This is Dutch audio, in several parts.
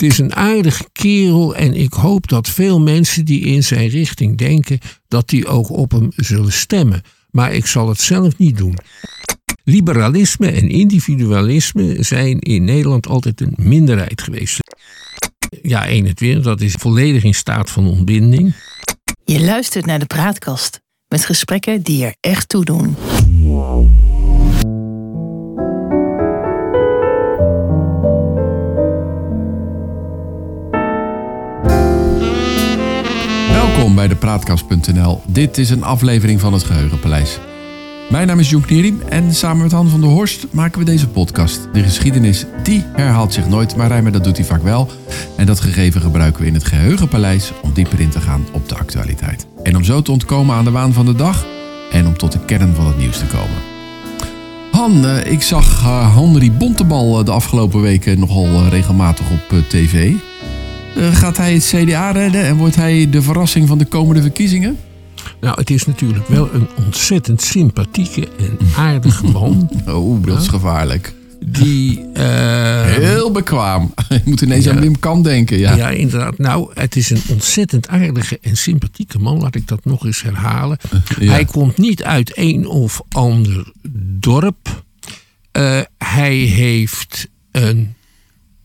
Het is een aardige kerel en ik hoop dat veel mensen die in zijn richting denken, dat die ook op hem zullen stemmen. Maar ik zal het zelf niet doen. Liberalisme en individualisme zijn in Nederland altijd een minderheid geweest. Ja, 21, dat is volledig in staat van ontbinding. Je luistert naar de praatkast met gesprekken die er echt toe doen. Welkom bij de Praatkast.nl. Dit is een aflevering van het Geheugenpaleis. Mijn naam is Joek Nierim en samen met Han van der Horst maken we deze podcast. De geschiedenis, die herhaalt zich nooit, maar Rijmer dat doet hij vaak wel. En dat gegeven gebruiken we in het Geheugenpaleis om dieper in te gaan op de actualiteit. En om zo te ontkomen aan de waan van de dag en om tot de kern van het nieuws te komen. Han, eh, ik zag uh, Henry Bontebal eh, de afgelopen weken nogal regelmatig op tv. Gaat hij het CDA redden en wordt hij de verrassing van de komende verkiezingen? Nou, het is natuurlijk wel een ontzettend sympathieke en aardige man. Oh, dat is gevaarlijk. Die. Uh, Heel bekwaam. Je moet ineens Ja. aan Wim Kan denken. Ja. ja, inderdaad. Nou, het is een ontzettend aardige en sympathieke man. Laat ik dat nog eens herhalen. Ja. Hij komt niet uit een of ander dorp. Eh, hij heeft een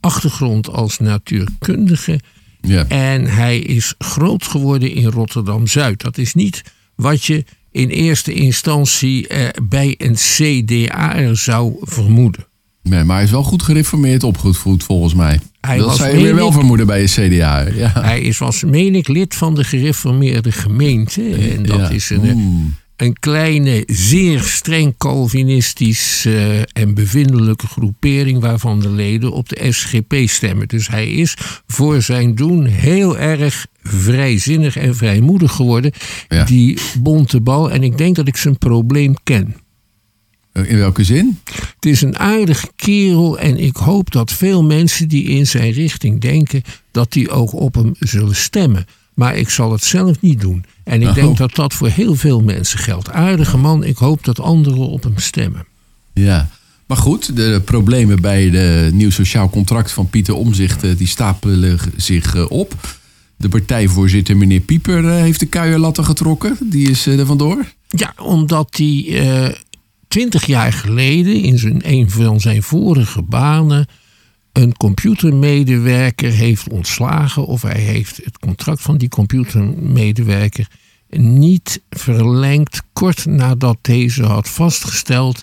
achtergrond als natuurkundige. Ja. En hij is groot geworden in Rotterdam Zuid. Dat is niet wat je in eerste instantie eh, bij een CDA zou vermoeden. Nee, maar hij is wel goed gereformeerd opgevoed volgens mij. Hij dat was, zou je weer wel vermoeden bij je CDA. Ja. Hij is, was, meen ik, lid van de gereformeerde gemeente. En dat Ja. is een, Oeh. Een kleine, zeer streng Calvinistisch eh, en bevindelijke groepering waarvan de leden op de SGP stemmen. Dus hij is voor zijn doen heel erg vrijzinnig en vrijmoedig geworden. Ja. Die bonte bal. En ik denk dat ik zijn probleem ken. In welke zin? Het is een aardige kerel en ik hoop dat veel mensen die in zijn richting denken, dat die ook op hem zullen stemmen. Maar ik zal het zelf niet doen. En ik Oh. denk dat dat voor heel veel mensen geldt. Aardige man, ik hoop dat anderen op hem stemmen. Ja. Maar goed, de problemen bij de nieuw sociaal contract van Pieter Omzicht eh, die stapelen zich eh, op. De partijvoorzitter, meneer Pieper, eh, heeft de kuierlatten getrokken. Die is er vandoor. Ja, omdat hij twintig jaar geleden in zijn, een van zijn vorige banen een computermedewerker heeft ontslagen. Of hij heeft het contract van die computermedewerker niet verlengd. Kort nadat deze had vastgesteld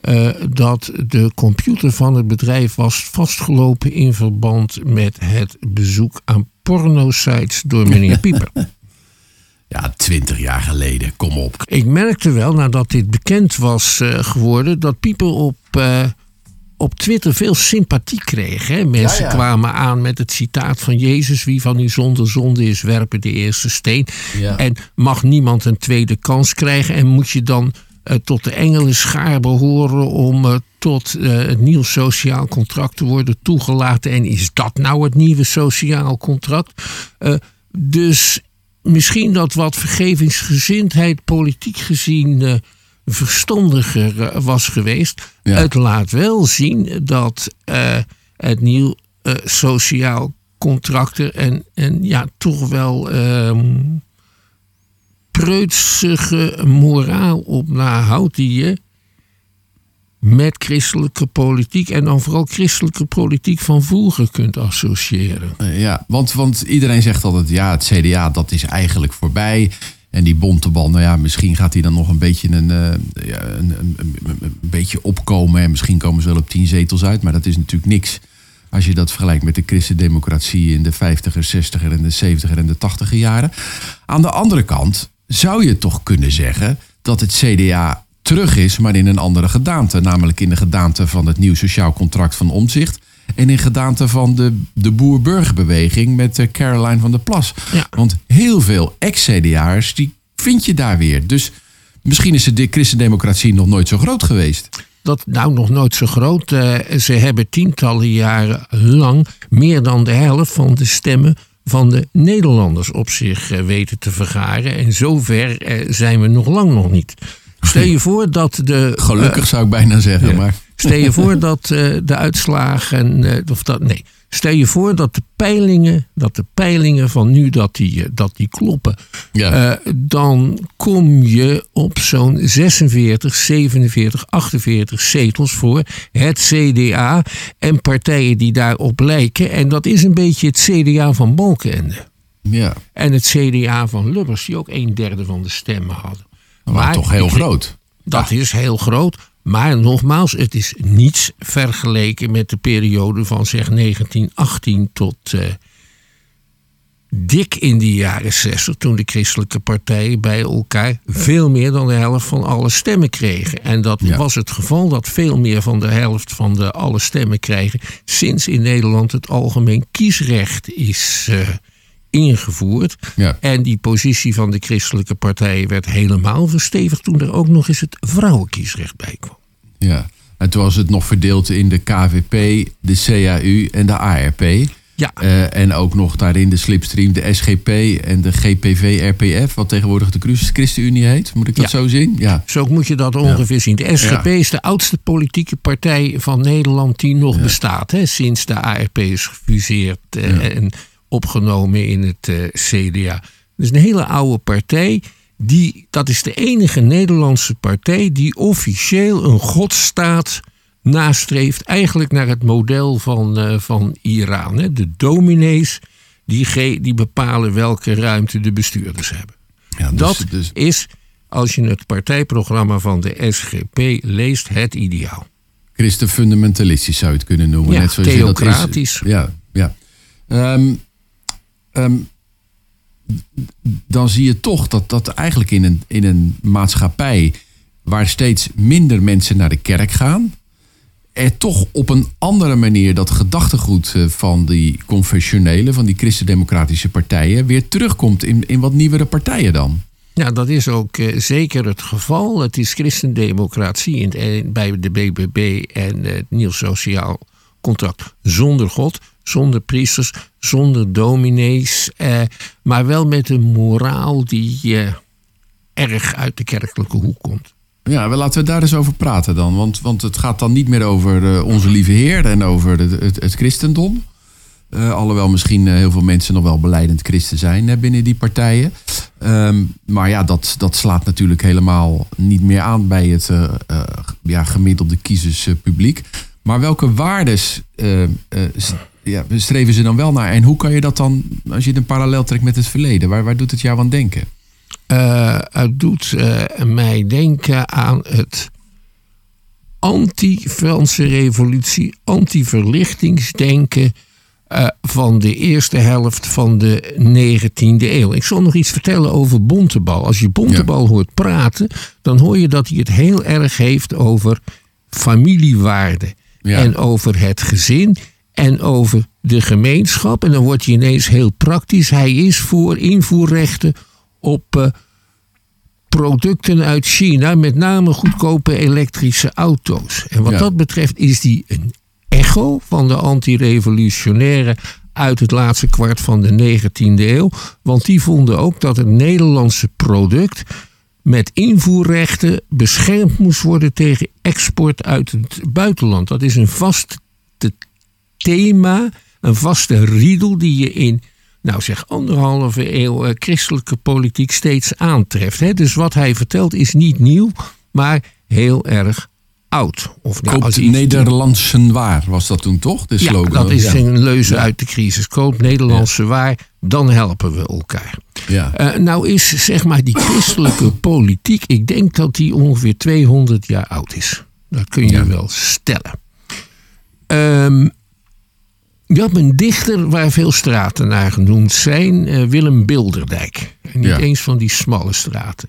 eh, dat de computer van het bedrijf was vastgelopen in verband met het bezoek aan pornosites door meneer Pieper. Ja, twintig jaar geleden. Kom op. Ik merkte wel, nadat dit bekend was eh, geworden, dat Pieper op, eh, op Twitter veel sympathie kreeg. Hè? Mensen Ja, ja. kwamen aan met het citaat van Jezus: Wie van u zonder zonde is, werpen de eerste steen. Ja. En mag niemand een tweede kans krijgen? En moet je dan eh, tot de engelenschaar behoren om eh, tot eh, het nieuw sociaal contract te worden toegelaten? En is dat nou het nieuwe sociaal contract? Dus misschien dat wat vergevingsgezindheid politiek gezien verstandiger eh, was geweest. Ja. Het laat wel zien dat eh, het nieuw eh, sociaal contract er en, en ja, toch wel ehm preutsige moraal op nahoudt die je met christelijke politiek en dan vooral christelijke politiek van vroeger kunt associëren. Ja, want, want iedereen zegt altijd, ja, het CDA, dat is eigenlijk voorbij. En die bontebal, nou ja, misschien gaat hij dan nog een beetje, een, eh, een, een, een- een beetje opkomen. En misschien komen ze wel op tien zetels uit. Maar dat is natuurlijk niks als je dat vergelijkt met de christendemocratie in de 50er, 60er en de 70er en de 80er jaren. Aan de andere kant zou je toch kunnen zeggen dat het CDA terug is, maar in een andere gedaante. Namelijk in de gedaante van het nieuw sociaal contract van Omzicht. En in gedaante van de, de boer-burgerbeweging met eh, Caroline van der Plas. Ja. Want heel veel ex-CDA'ers, die vind je daar weer. Dus misschien is de christendemocratie nog nooit zo groot geweest. Dat nou nog nooit zo groot. Eh, ze hebben tientallen jaren lang meer dan de helft van de stemmen van de Nederlanders op zich eh, weten te vergaren. En zover zijn we nog lang nog niet. Stel je voor dat de. Gelukkig zou ik bijna zeggen. Maar Stel je voor dat eh, de uitslagen. eh, of dat, nee. Stel je voor dat de peilingen, dat de peilingen van nu dat die, eh, dat die kloppen. Ja. Dan kom je op zo'n 46, 47, 48 zetels voor het CDA en partijen die daarop lijken. En dat is een beetje het CDA van Balkenende. ja. En het CDA van Lubbers, die ook een derde van de stemmen hadden. Maar, toch heel ik- groot. Dat is heel groot. Maar nogmaals, het is niets vergeleken met de periode van zeg 1918 tot eh, dik in de jaren 60, toen de christelijke partijen bij elkaar veel meer dan de helft van alle stemmen kregen. En dat Ja. was het geval dat veel meer van de helft van de alle stemmen krijgen sinds in Nederland het algemeen kiesrecht is eh, ingevoerd. Ja. En die positie van de christelijke partijen werd helemaal verstevigd toen er ook nog eens het vrouwenkiesrecht bij kwam. Ja. En toen was het nog verdeeld in de KVP, de CAU en de ARP. Ja. Eh, en ook nog daarin de slipstream, de SGP en de GPV-RPF, wat tegenwoordig de Christ- ChristenUnie heet. Moet ik dat Ja. zo zien? Ja. Zo moet je dat ongeveer zien. De SGP Ja. is de oudste politieke partij van Nederland die nog bestaat. Hè, sinds de ARP is gefuseerd eh, en opgenomen in het eh, CDA. Dus een hele oude partij. Die, dat is de enige Nederlandse partij die officieel een godstaat nastreeft. Eigenlijk naar het model van, eh, van Iran. Hè. De dominees die, die bepalen welke ruimte de bestuurders hebben. ja dus- Dat dus- is, als je het partijprogramma van de SGP leest, het ideaal. Christen-fundamentalistisch zou je het kunnen noemen. Ja, net zoals je dat is. theocratisch. Ja, ja. Ehm, ehm, dan zie je toch dat, dat eigenlijk in een, in een maatschappij waar steeds minder mensen naar de kerk gaan, er toch op een andere manier dat gedachtegoed eh, van die confessionele, van die christendemocratische partijen, weer terugkomt in, in wat nieuwere partijen dan. Ja, dat is ook eh, zeker het geval. Het is christendemocratie in, eh, bij de BBB en het Nieuw Sociaal Contract zonder God, zonder priesters, zonder dominees, eh, maar wel met een moraal die eh, erg uit de kerkelijke hoek komt. Ja, laten we daar eens over praten dan. Want, want het gaat dan niet meer over eh, onze lieve Heer en over het, het, christendom. Eh, alhoewel misschien eh, heel veel mensen nog wel beleidend christen zijn binnen die partijen. Ehm, maar ja, dat, dat slaat natuurlijk helemaal niet meer aan bij het ja, gemiddelde kiezerspubliek. Maar welke waardes ja, streven ze dan wel naar? En hoe kan je dat dan, als je een parallel trekt met het verleden, waar, waar doet het jou aan denken? Eh, het doet mij denken aan het anti-Franse revolutie, anti-verlichtingsdenken van de eerste helft van de 19e eeuw. Ik zal nog iets vertellen over Bontebal. Als je Bontebal hoort praten, dan hoor je dat hij het heel erg heeft over familiewaarden. Ja. En over het gezin en over de gemeenschap. En dan wordt hij ineens heel praktisch. Hij is voor invoerrechten op eh, producten uit China, met name goedkope elektrische auto's. En wat Ja. dat betreft is die een echo van de antirevolutionaire uit het laatste kwart van de 19e eeuw. Want die vonden ook dat het Nederlandse product met invoerrechten beschermd moest worden tegen export uit het buitenland. Dat is een vast thema, een vaste riedel die je in, nou zeg, anderhalve eeuw eh, christelijke politiek steeds aantreft. Hè? Dus wat hij vertelt is niet nieuw, maar heel erg oud. Of nou, Koopt Nederlandsen waar, was dat toen toch? De ja, dat is een leuze uit de crisis. Koop Nederlandse waar, dan helpen we elkaar. Ja. Eh, nou is zeg maar die christelijke politiek, ik denk dat die ongeveer 200 jaar oud is. Dat kun je Ja. wel stellen. Ehm, je had een dichter waar veel straten naar genoemd zijn, eh, Willem Bilderdijk. En niet Ja. eens van die smalle straten.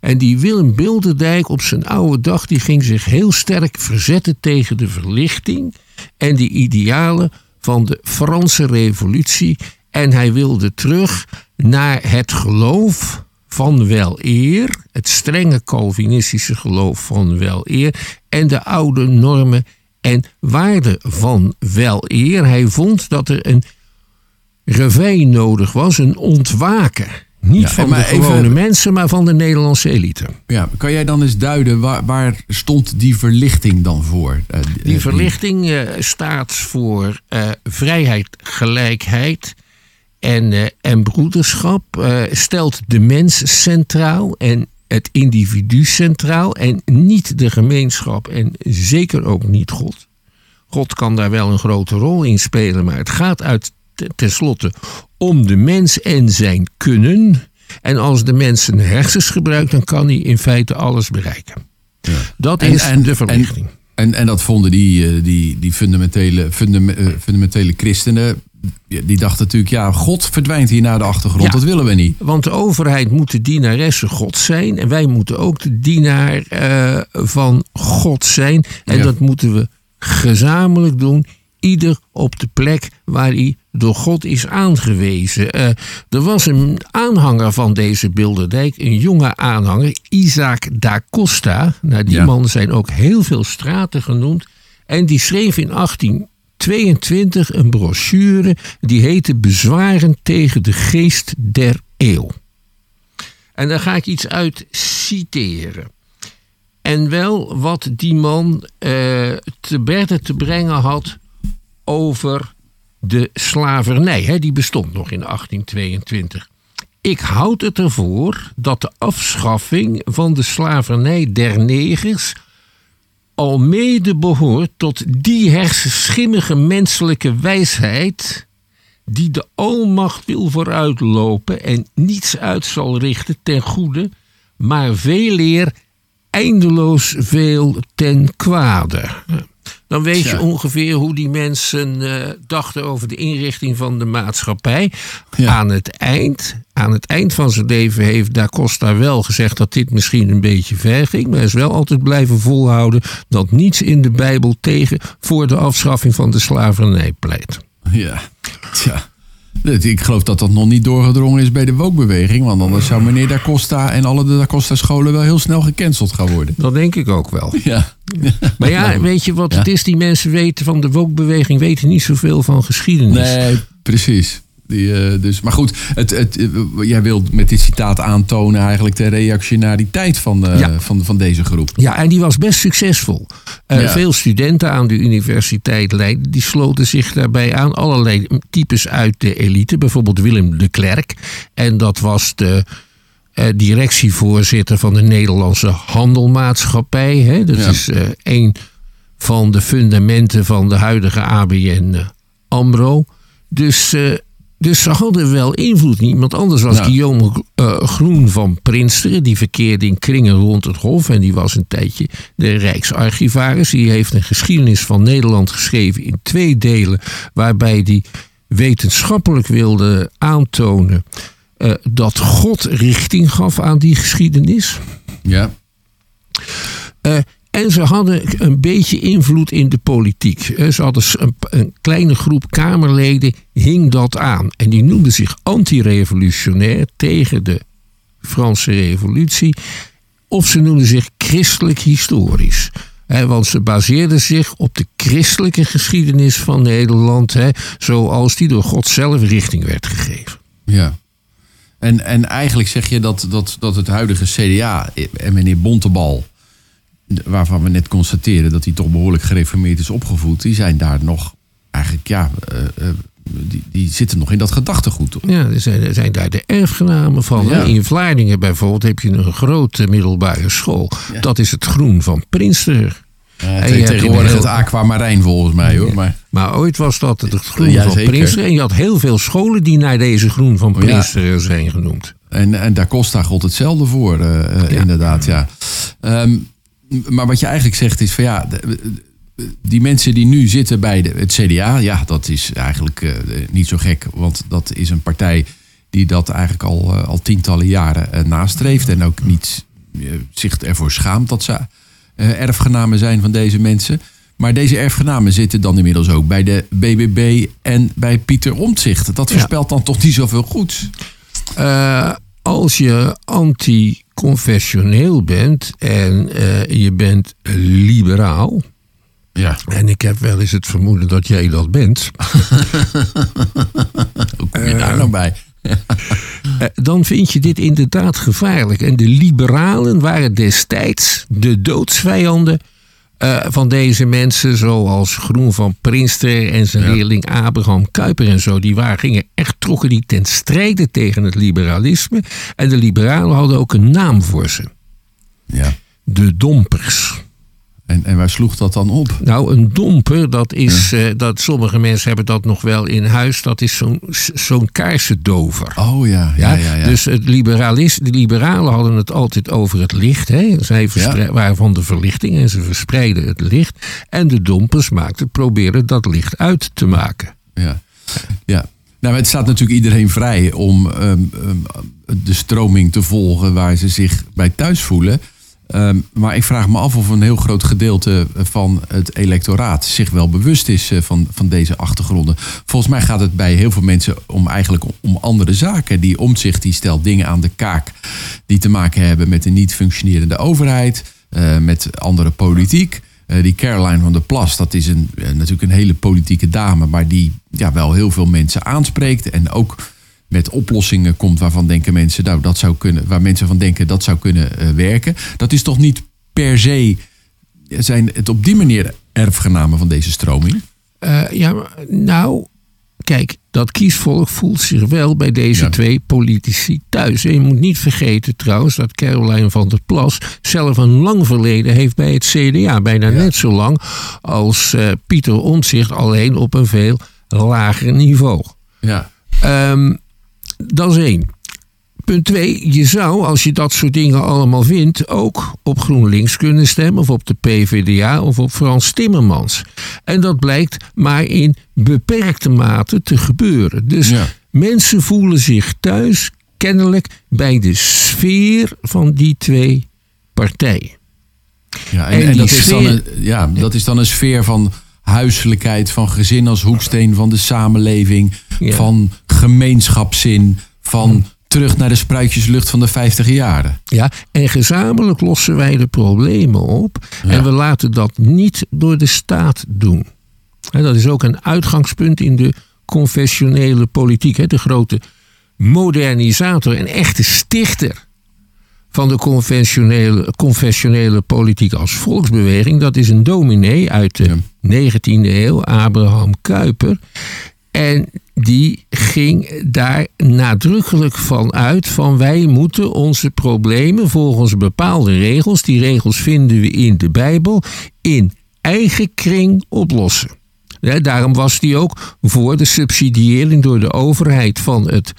En die Willem Bilderdijk op zijn oude dag, die ging zich heel sterk verzetten tegen de verlichting en die idealen van de Franse revolutie. En hij wilde terug naar het geloof van wel eer, het strenge Calvinistische geloof van wel eer en de oude normen en waarden van wel eer. Hij vond dat er een reveil nodig was, een ontwaken. Niet Ja, van de even- gewone mensen, maar van de Nederlandse elite. Ja, kan jij dan eens duiden, waar, waar stond die verlichting dan voor? Eh, Die eh, verlichting eh, staat voor vrijheid, gelijkheid en, eh, en broederschap. eh, stelt de mens centraal en het individu centraal en niet de gemeenschap en zeker ook niet God. God kan daar wel een grote rol in spelen, maar het gaat uit tenslotte om de mens en zijn kunnen. En als de mens zijn hersens gebruikt, dan kan hij in feite alles bereiken. Dat En- is en- de verlichting. En, en dat vonden die, eh, die, die fundamentele, fundam- fundamentele christenen. Die dachten natuurlijk, ja, God verdwijnt hier naar de achtergrond. Ja. Dat willen we niet. Want de overheid moet de dienaresse God zijn. En wij moeten ook de dienaar eh, van God zijn. En Ja. dat moeten we gezamenlijk doen. Ieder op de plek waar hij door God is aangewezen. Eh, er was een aanhanger van deze Bilderdijk, een jonge aanhanger, Isaac da Costa. Naar die Ja. man zijn ook heel veel straten genoemd. En die schreef in 1822 een brochure die heette Bezwaren tegen de geest der eeuw. En daar ga ik iets uit citeren. En wel wat die man eh, te berde te brengen had over de slavernij. Hè, die bestond nog in 1822. Ik houd het ervoor dat de afschaffing van de slavernij der negers al mede behoort tot die hersenschimmige menselijke wijsheid die de almacht wil vooruitlopen en niets uit zal richten ten goede, maar veel eer eindeloos veel ten kwade. Dan weet je ongeveer hoe die mensen eh, dachten over de inrichting van de maatschappij. Aan, het eind, aan het eind van zijn leven heeft Da Costa wel gezegd dat dit misschien een beetje ver ging. Maar hij is wel altijd blijven volhouden dat niets in de Bijbel tegen voor de afschaffing van de slavernij pleit. Ja, tja. Ik geloof dat dat nog niet doorgedrongen is bij de wookbeweging. Want anders zou meneer Da Costa en alle de Da Costa scholen wel heel snel gecanceld gaan worden. Dat denk ik ook wel. Ja, Maar ja, weet je wat Ja. het is? Die mensen weten van de wokbeweging weten niet zoveel van geschiedenis. nee, precies. Die, eh, dus, maar goed, het, het, eh, jij wilt met dit citaat aantonen eigenlijk de reactionariteit van, Ja. van, van deze groep. Ja, en die was best succesvol. Ja. Veel studenten aan de universiteit Leiden die sloten zich daarbij aan. Allerlei types uit de elite, bijvoorbeeld Willem de Klerk. En dat was de directievoorzitter van de Nederlandse Handelmaatschappij. Hè? Dat Ja. is een van de fundamenten van de huidige ABN AMRO. Dus, dus ze hadden wel invloed. Niemand anders was. Guillaume eh, Groen van Prinsteren. Die verkeerde in kringen rond het Hof. En die was een tijdje de Rijksarchivaris. Die heeft een geschiedenis van Nederland geschreven in twee delen. Waarbij die wetenschappelijk wilde aantonen eh, dat God richting gaf aan die geschiedenis. Ja, Eh, en ze hadden een beetje invloed in de politiek. Eh, Ze hadden een, een kleine groep Kamerleden hing dat aan. En die noemden zich anti-revolutionair tegen de Franse revolutie. Of ze noemden zich christelijk historisch. Want ze baseerden zich op de christelijke geschiedenis van Nederland. Zoals die door God zelf richting werd gegeven. ja. En, en eigenlijk zeg je dat, dat, dat het huidige CDA en meneer Bontebal, waarvan we net constateren dat hij toch behoorlijk gereformeerd is opgevoed, die zijn daar nog eigenlijk, ja, eh, eh, die, die zitten nog in dat gedachtegoed. toch? Ja, er zijn, er zijn daar de erfgenamen van. Ja. In Vlaardingen bijvoorbeeld heb je een grote middelbare school. Ja. Dat is het groen van Prinster. Uh, En je hebt tegenwoordig het aquamarijn volgens mij hoor. Maar, Maar ooit was dat het groen Ja, van. Prinster. En je had heel veel scholen die naar deze groen van Oh, ja. Prinster zijn genoemd. en, en daar Costa God hetzelfde voor, eh, Ja. inderdaad. Ja. Ehm, maar wat je eigenlijk zegt is van ja, die mensen die nu zitten bij de, het CDA, ja, dat is eigenlijk eh, niet zo gek. Want dat is een partij die dat eigenlijk al, eh, al tientallen jaren eh, nastreeft. En ook niet zich ervoor schaamt dat ze erfgenamen zijn van deze mensen. Maar deze erfgenamen zitten dan inmiddels ook bij de BBB en bij Pieter Omtzigt. Dat Ja. voorspelt dan toch niet zoveel goeds. Eh, als je anti-confessioneel bent en eh, je bent liberaal. Ja. En ik heb wel eens het vermoeden dat jij dat bent. Hoe kom je daar nou bij? eh, dan vind je dit inderdaad gevaarlijk. En de liberalen waren destijds de doodsvijanden eh, van deze mensen, zoals Groen van Prinster en zijn leerling Abraham Kuyper en zo. Die waren, gingen echt, trokken die ten strijde tegen het liberalisme. En de liberalen hadden ook een naam voor ze. Ja. De Dompers. En, en waar sloeg dat dan op? Nou, een domper, dat is, eh, dat sommige mensen hebben dat nog wel in huis, dat is zo'n zo'n kaarsendover. Oh ja, ja, ja. ja, Dus het liberalist, de liberalen hadden het altijd over het licht. Hè? Zij waren van de verlichting en ze verspreiden het licht. En de dompers maakten, probeerden dat licht uit te maken. ja. ja. Nou, het staat natuurlijk iedereen vrij om ehm, ehm, de stroming te volgen waar ze zich bij thuis voelen. Ehm, maar ik vraag me af of een heel groot gedeelte van het electoraat zich wel bewust is eh, van, van deze achtergronden. Volgens mij gaat het bij heel veel mensen om eigenlijk om andere zaken. Die omzicht die stelt dingen aan de kaak die te maken hebben met een niet functionerende overheid, eh, met andere politiek. Eh, die Caroline van der Plas, dat is een, eh, natuurlijk een hele politieke dame, maar die ja, wel heel veel mensen aanspreekt. En ook met oplossingen komt waarvan denken mensen, nou, dat zou kunnen, waar mensen van denken dat zou kunnen eh, werken. Dat is toch niet per se, zijn het op die manier erfgenamen van deze stroming? Eh, ja, maar, nou, kijk, dat kiesvolk voelt zich wel bij deze Ja. twee politici thuis. En je moet niet vergeten trouwens dat Caroline van der Plas zelf een lang verleden heeft bij het CDA. Bijna net zo lang als eh, Pieter Omtzigt, alleen op een veel lager niveau. Ja. Ehm, dat is één. Punt twee, je zou, als je dat soort dingen allemaal vindt, ook op GroenLinks kunnen stemmen, of op de PvdA, of op Frans Timmermans. En dat blijkt maar in beperkte mate te gebeuren. Dus Ja. mensen voelen zich thuis, kennelijk, bij de sfeer van die twee partijen. Ja, en, En en die dat, is dan sfeer- een, ja, dat is dan een sfeer van huiselijkheid, van gezin als hoeksteen van de samenleving, Ja. van gemeenschapszin, van terug naar de spruitjeslucht van de 50 jaren. Ja, en gezamenlijk lossen wij de problemen op. Ja. En we laten dat niet door de staat doen. Dat is ook een uitgangspunt in de confessionele politiek. hè. De grote modernisator en echte stichter van de confessionele, confessionele politiek als volksbeweging. Dat is een dominee uit de Ja. 19e eeuw, Abraham Kuyper. En die ging daar nadrukkelijk van uit van wij moeten onze problemen volgens bepaalde regels, die regels vinden we in de Bijbel, in eigen kring oplossen. Ja, daarom was hij ook voor de subsidiëring door de overheid van het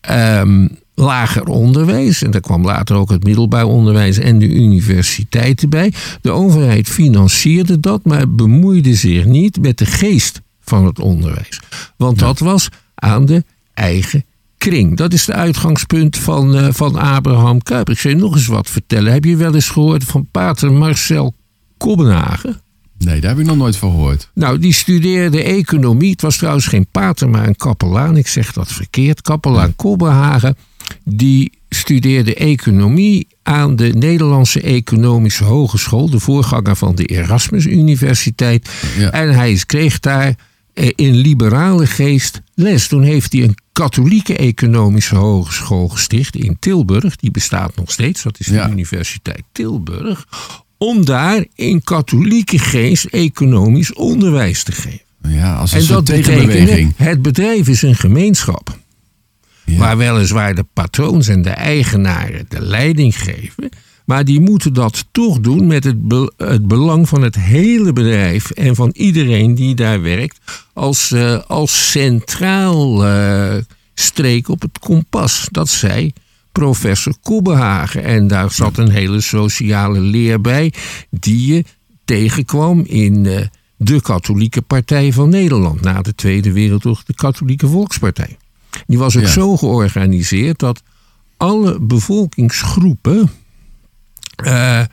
ehm, lager onderwijs. En daar kwam later ook het middelbaar onderwijs en de universiteiten bij. De overheid financierde dat, maar bemoeide zich niet met de geest van het onderwijs. Want dat was aan de eigen kring. Dat is de uitgangspunt van, eh, van Abraham Kuyper. Ik zal je nog eens wat vertellen. Heb je wel eens gehoord van pater Marcel Kobbenhagen? Nee, daar heb ik nog nooit van gehoord. Nou, die studeerde economie. Het was trouwens geen pater, maar een kapelaan. Ik zeg dat verkeerd. Kapelaan Kobbenhagen. Die studeerde economie aan de Nederlandse Economische Hogeschool. De voorganger van de Erasmus Universiteit. Ja. En hij kreeg daar in liberale geest les. Toen heeft hij een katholieke economische hogeschool gesticht in Tilburg. Die bestaat nog steeds. Dat is de Ja. Universiteit Tilburg. Om daar in katholieke geest economisch onderwijs te geven. Ja, als een En dat betekent, het bedrijf is een gemeenschap. Ja. Waar weliswaar de patroons en de eigenaren de leiding geven. Maar die moeten dat toch doen met het, be- het belang van het hele bedrijf en van iedereen die daar werkt. Als, eh, als centraal eh, streek op het kompas. Dat zei professor Koebehagen. En daar zat een hele sociale leer bij die je tegenkwam in eh, de Katholieke Partij van Nederland. Na de Tweede Wereldoorlog de Katholieke Volkspartij. Die was ook Ja. zo georganiseerd dat alle bevolkingsgroepen eh,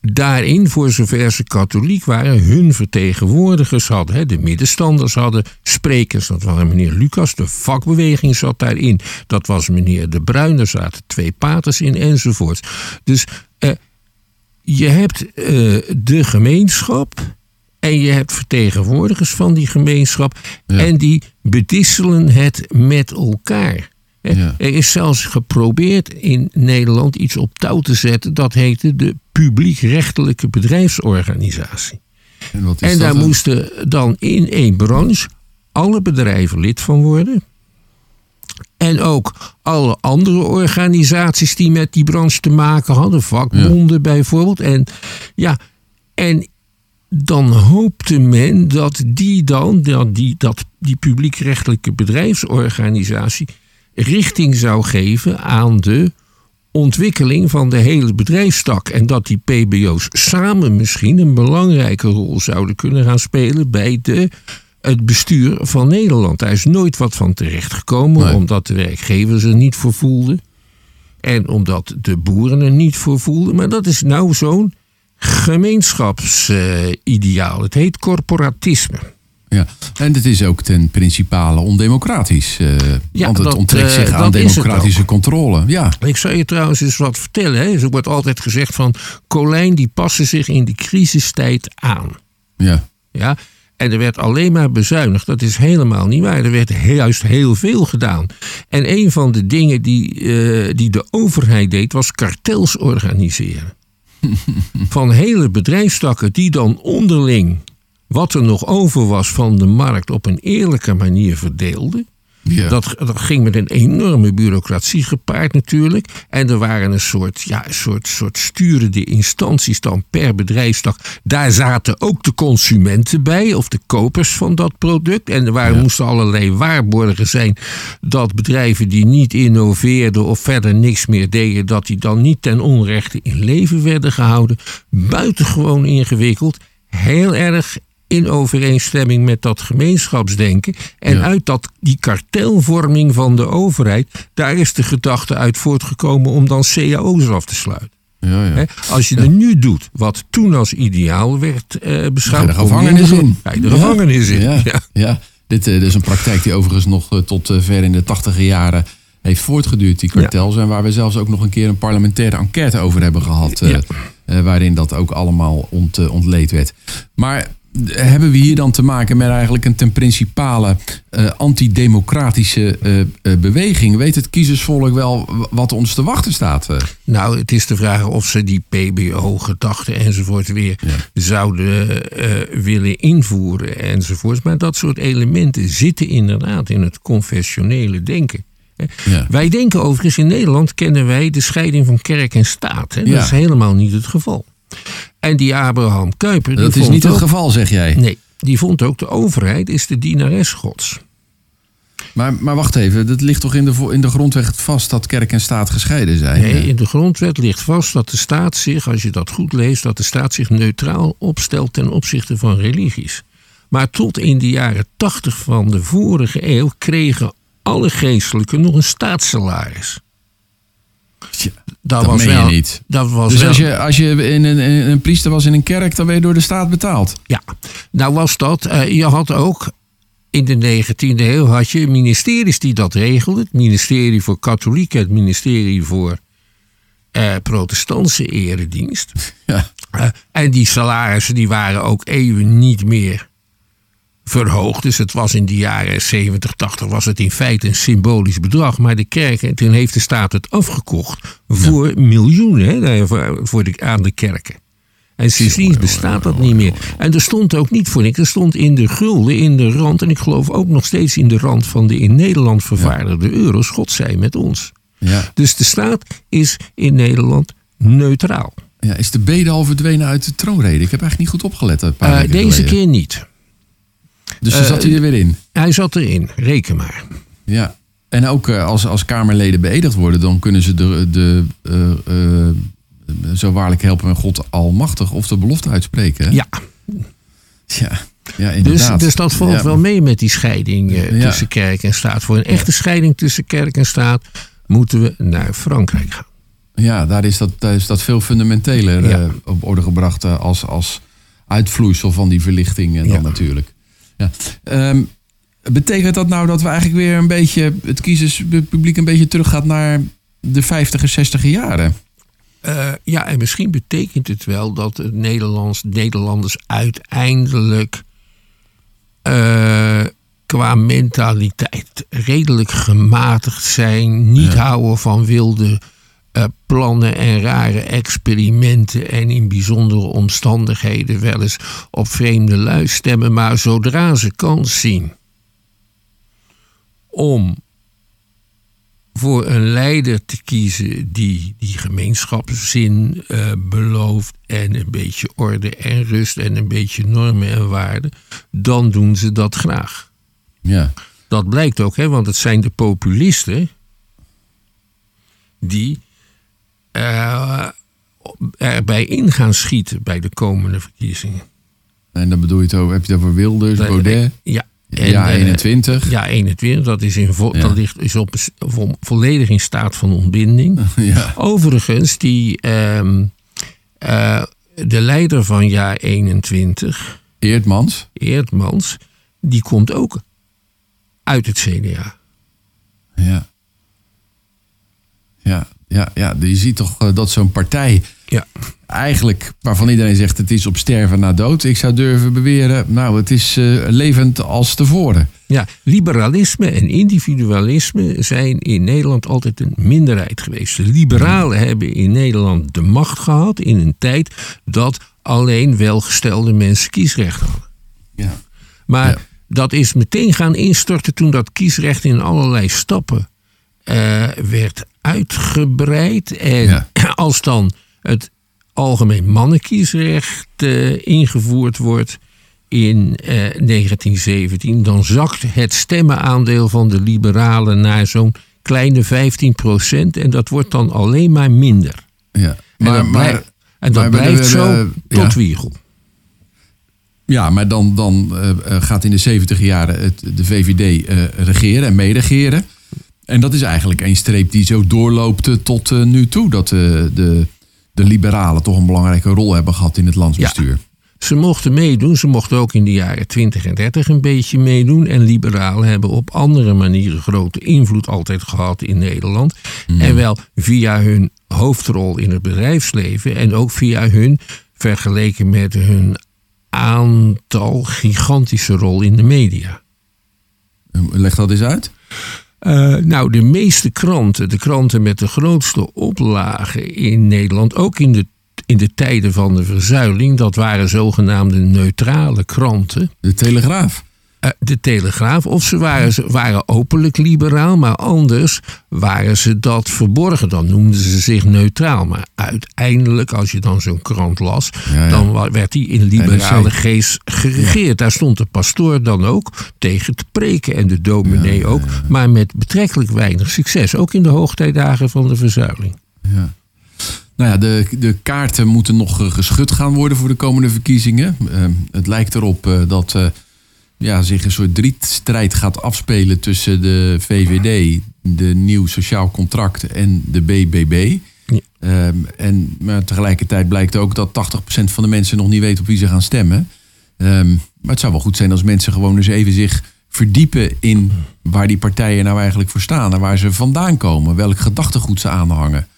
daarin, voor zover ze katholiek waren, hun vertegenwoordigers hadden. Hè. De middenstanders hadden sprekers, dat waren meneer Lucas. De vakbeweging zat daarin, dat was meneer De Bruin. Er zaten twee paters in enzovoort. Dus eh, je hebt eh, de gemeenschap en je hebt vertegenwoordigers van die gemeenschap. Ja. En die bedisselen het met elkaar. Ja. Er is zelfs geprobeerd in Nederland iets op touw te zetten. Dat heette de publiek-rechtelijke bedrijfsorganisatie. En, wat is En daar dan? moesten dan in één branche alle bedrijven lid van worden. En ook alle andere organisaties die met die branche te maken hadden, vakbonden bijvoorbeeld. En, ja, en dan hoopte men dat die dan, dat die, dat die publiekrechtelijke bedrijfsorganisatie, richting zou geven aan de ontwikkeling van de hele bedrijfstak. En dat die PBO's samen misschien een belangrijke rol zouden kunnen gaan spelen bij de, het bestuur van Nederland. Daar is nooit wat van terechtgekomen, Nee. omdat omdat de werkgevers er niet voor voelden. En omdat de boeren er niet voor voelden. Maar dat is nou zo'n gemeenschapsideaal. het heet corporatisme. Ja. En het is ook ten principale ondemocratisch. eh, Ja, want het dat, onttrekt eh, zich aan democratische controle. Ja, Ik zou je trouwens eens wat vertellen. Hè. Er wordt altijd gezegd van Colijn die passen zich in de crisistijd aan. ja. Ja? En er werd alleen maar bezuinigd. Dat is helemaal niet waar. Er werd juist heel veel gedaan. En een van de dingen die, eh, die de overheid deed, was kartels organiseren. van hele bedrijfstakken die dan onderling wat er nog over was van de markt op een eerlijke manier verdeelden. ja. Dat, dat ging met een enorme bureaucratie gepaard natuurlijk. En er waren een soort, ja, een soort, soort sturende instanties dan per bedrijfstak. Daar zaten ook de consumenten bij, of de kopers van dat product. En er waren, moesten allerlei waarborgen zijn dat bedrijven die niet innoveerden of verder niks meer deden, dat die dan niet ten onrechte in leven werden gehouden. Buitengewoon ingewikkeld. Heel erg in overeenstemming met dat gemeenschapsdenken. En Ja. uit dat, die kartelvorming van de overheid, daar is de gedachte uit voortgekomen om dan cao's af te sluiten. ja, ja. Als je er nu doet wat toen als ideaal werd eh beschouwd, de gevangenis in. Je de gevangenis in. Ja, Ja. ja. Dit, eh, dit is een praktijk die overigens nog eh, tot ver in de tachtige jaren heeft voortgeduurd, die kartels. En waar we zelfs ook nog een keer een parlementaire enquête over hebben gehad. eh, eh, waarin dat ook allemaal ont, ontleed werd. Maar hebben we hier dan te maken met eigenlijk een ten principale eh, antidemocratische eh, eh, beweging? Weet het kiezersvolk wel wat ons te wachten staat? Nou, het is de vraag of ze die PBO-gedachten enzovoort weer zouden willen invoeren enzovoort. Maar dat soort elementen zitten inderdaad in het confessionele denken. Ja. Wij denken overigens in Nederland kennen wij de scheiding van kerk en staat. Hè? Dat Ja. is helemaal niet het geval. En die Abraham Kuyper. die Dat is niet het ook- geval, zeg jij. Nee, die vond ook de overheid is de dienares gods. Maar, maar wacht even, dat ligt toch in de, in de grondwet vast dat kerk en staat gescheiden zijn? Nee, in de grondwet ligt vast dat de staat zich, als je dat goed leest, dat de staat zich neutraal opstelt ten opzichte van religies. Maar tot in de jaren tachtig van de vorige eeuw kregen alle geestelijken nog een staatssalaris. Dat, dat was wel, niet. Dat was Dus wel, als je, als je in een, in een priester was in een kerk, dan werd je door de staat betaald. Ja, nou was dat. eh, je had ook in de 19e eeuw had je ministeries die dat regelden. Het ministerie voor katholiek, het ministerie voor eh, protestantse eredienst. Ja. Eh, en die salarissen die waren ook eeuwen niet meer verhoogd. Dus het was in de jaren 70, 80 was het in feite een symbolisch bedrag. Maar de kerk, en toen heeft de staat het afgekocht voor miljoenen hè, voor, voor de, aan de kerken. En sindsdien bestaat dat niet meer. En er stond ook niet voor niks. Er stond in de gulden, in de rand. En ik geloof ook nog steeds in de rand van de in Nederland vervaardigde euro's. God zij met ons. Ja. Dus de staat is in Nederland neutraal. ja. Is de bede al verdwenen uit de troonrede? Ik heb eigenlijk niet goed opgelet. Een paar weken deze geleden. keer niet. Dus dan eh, zat hij er weer in. Hij zat erin, reken maar. Ja. En ook eh, als, als Kamerleden beëdigd worden, dan kunnen ze de, de eh, eh, zo waarlijk helpen met God almachtig of de belofte uitspreken. Hè? Ja, ja. Ja, dus, inderdaad. dus dat valt Ja. wel mee met die scheiding eh, Ja. tussen kerk en staat. Voor een echte scheiding tussen kerk en staat moeten we naar Frankrijk gaan. Ja, daar is dat, daar is dat veel fundamenteler Ja. eh, op orde gebracht eh, als, als uitvloeisel van die verlichting en dan Ja. natuurlijk. Ja. Ehm, betekent dat nou dat we eigenlijk weer een beetje het kiezerspubliek een beetje teruggaat naar de 50 60 jaren? Eh, ja, en misschien betekent het wel dat het Nederlands, Nederlanders uiteindelijk eh, qua mentaliteit redelijk gematigd zijn. Niet Ja. houden van wilde eh, plannen en rare experimenten. En in bijzondere omstandigheden wel eens op vreemde lui stemmen. Maar zodra ze kans zien om voor een leider te kiezen die die gemeenschapszin eh, belooft en een beetje orde en rust en een beetje normen en waarden, dan doen ze dat graag. Ja. Dat blijkt ook, hè, want het zijn de populisten die eh, erbij in gaan schieten bij de komende verkiezingen. En dan bedoel je het over, heb je het over Wilders, Baudet? Ja. ja, eh, 21. Ja, 21. Dat is, in vo- Ja. dat ligt, is op, vo- volledig in staat van ontbinding. Ja. Overigens, die, ehm, eh, de leider van jaar 21, Eertmans. Eerdmans, die komt ook uit het CDA. Ja. Ja, ja, ja. Je ziet toch eh, dat zo'n partij Ja. eigenlijk, waarvan iedereen zegt het is op sterven na dood. Ik zou durven beweren, nou het is eh, levend als tevoren. Ja, liberalisme en individualisme zijn in Nederland altijd een minderheid geweest. De liberalen hebben in Nederland de macht gehad in een tijd dat alleen welgestelde mensen kiesrecht hadden. Ja. Maar Ja. dat is meteen gaan instorten toen dat kiesrecht in allerlei stappen eh, werd uitgebreid. En Ja. als dan het algemeen mannenkiesrecht eh, ingevoerd wordt in eh, 1917, dan zakt het stemmenaandeel van de liberalen naar zo'n kleine 15% En dat wordt dan alleen maar minder. Ja. En dat blijft, en dat maar blijft we- zo we- tot ja. Wiegel. Ja, maar dan, dan eh, eh, gaat in de 70 jaren het, de VVD eh, regeren en meeregeren. En dat is eigenlijk een streep die zo doorloopt eh, tot eh, nu toe. Dat eh, de, de liberalen toch een belangrijke rol hebben gehad in het landsbestuur. Ze mochten meedoen. Ze mochten ook in de jaren 20 en 30 een beetje meedoen. En liberalen hebben op andere manieren grote invloed altijd gehad in Nederland. En wel via hun hoofdrol in het bedrijfsleven. En ook via hun, vergeleken met hun aantal, gigantische rol in de media. Leg dat eens uit. Eh, nou, de meeste kranten, de kranten met de grootste oplagen in Nederland, ook in de, in de tijden van de verzuiling, dat waren zogenaamde neutrale kranten. De Telegraaf. Eh, de Telegraaf, of ze waren, ze waren openlijk liberaal, maar anders waren ze dat verborgen. Dan noemden ze zich neutraal. Maar uiteindelijk, als je dan zo'n krant las, Ja, ja. dan werd die in liberale geest geregeerd. Daar stond de pastoor dan ook tegen te preken en de dominee ook, maar met betrekkelijk weinig succes. Ook in de hoogtijdagen van de verzuiling. Nou ja, de, de kaarten moeten nog eh, geschud gaan worden voor de komende verkiezingen. Eh, het lijkt erop eh, dat ja, zich een soort drietstrijd gaat afspelen tussen de VVD, de Nieuw Sociaal Contract en de BBB. Ja. Ehm, en maar tegelijkertijd blijkt ook dat 80% van de mensen nog niet weet op wie ze gaan stemmen. Ehm, maar het zou wel goed zijn als mensen gewoon eens even zich verdiepen in waar die partijen nou eigenlijk voor staan en waar ze vandaan komen, welk gedachtegoed ze aanhangen.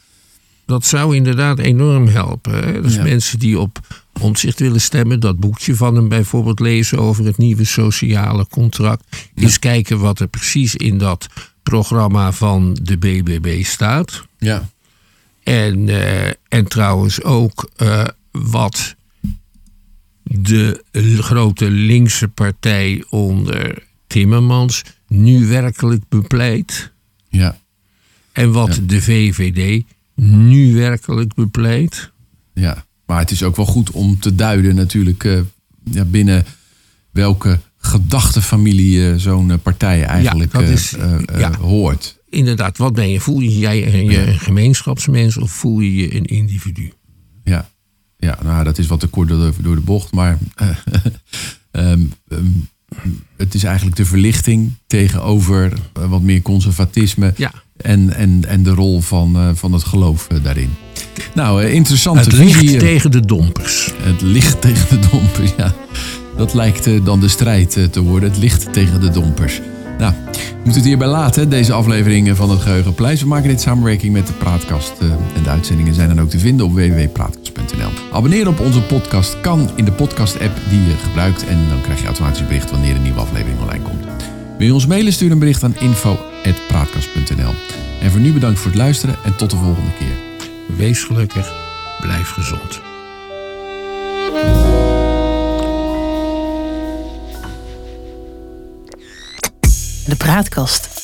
Dat zou inderdaad enorm helpen. Dus Ja. mensen die op omzicht willen stemmen, dat boekje van hem bijvoorbeeld lezen over het nieuwe sociale contract. Eens kijken wat er precies in dat programma van de BBB staat. Ja. En, eh, en trouwens ook eh, wat de grote linkse partij onder Timmermans nu werkelijk bepleit. Ja, En wat de VVD nu werkelijk bepleit. ja. Maar het is ook wel goed om te duiden natuurlijk eh, ja, binnen welke gedachtenfamilie eh, zo'n eh, partij eigenlijk dat is- ja. hoort. Inderdaad, wat ben je? Voel je jij een, je een gemeenschapsmens of voel je je een individu? Ja. ja, nou dat is wat te kort door de, door de bocht. Maar eh, ehm, ehm, het is eigenlijk de verlichting tegenover wat meer conservatisme. Ja. En, en, en de rol van, eh, van het geloof eh, daarin. Nou, eh, interessante Het licht visie. tegen de dompers. Het licht tegen de dompers, ja. Dat lijkt dan de strijd te worden. Het licht tegen de dompers. Nou, we moeten het hierbij laten, deze aflevering van het Geheugenpleis. We maken dit in samenwerking met de Praatkast. En de uitzendingen zijn dan ook te vinden op www.praatkast.nl. Abonneren op onze podcast kan in de podcast-app die je gebruikt. En dan krijg je automatisch bericht wanneer een nieuwe aflevering online komt. Wil je ons mailen, stuur een bericht aan info.praatkast.nl. En voor nu bedankt voor het luisteren en tot de volgende keer. Wees gelukkig, blijf gezond. De praatkast.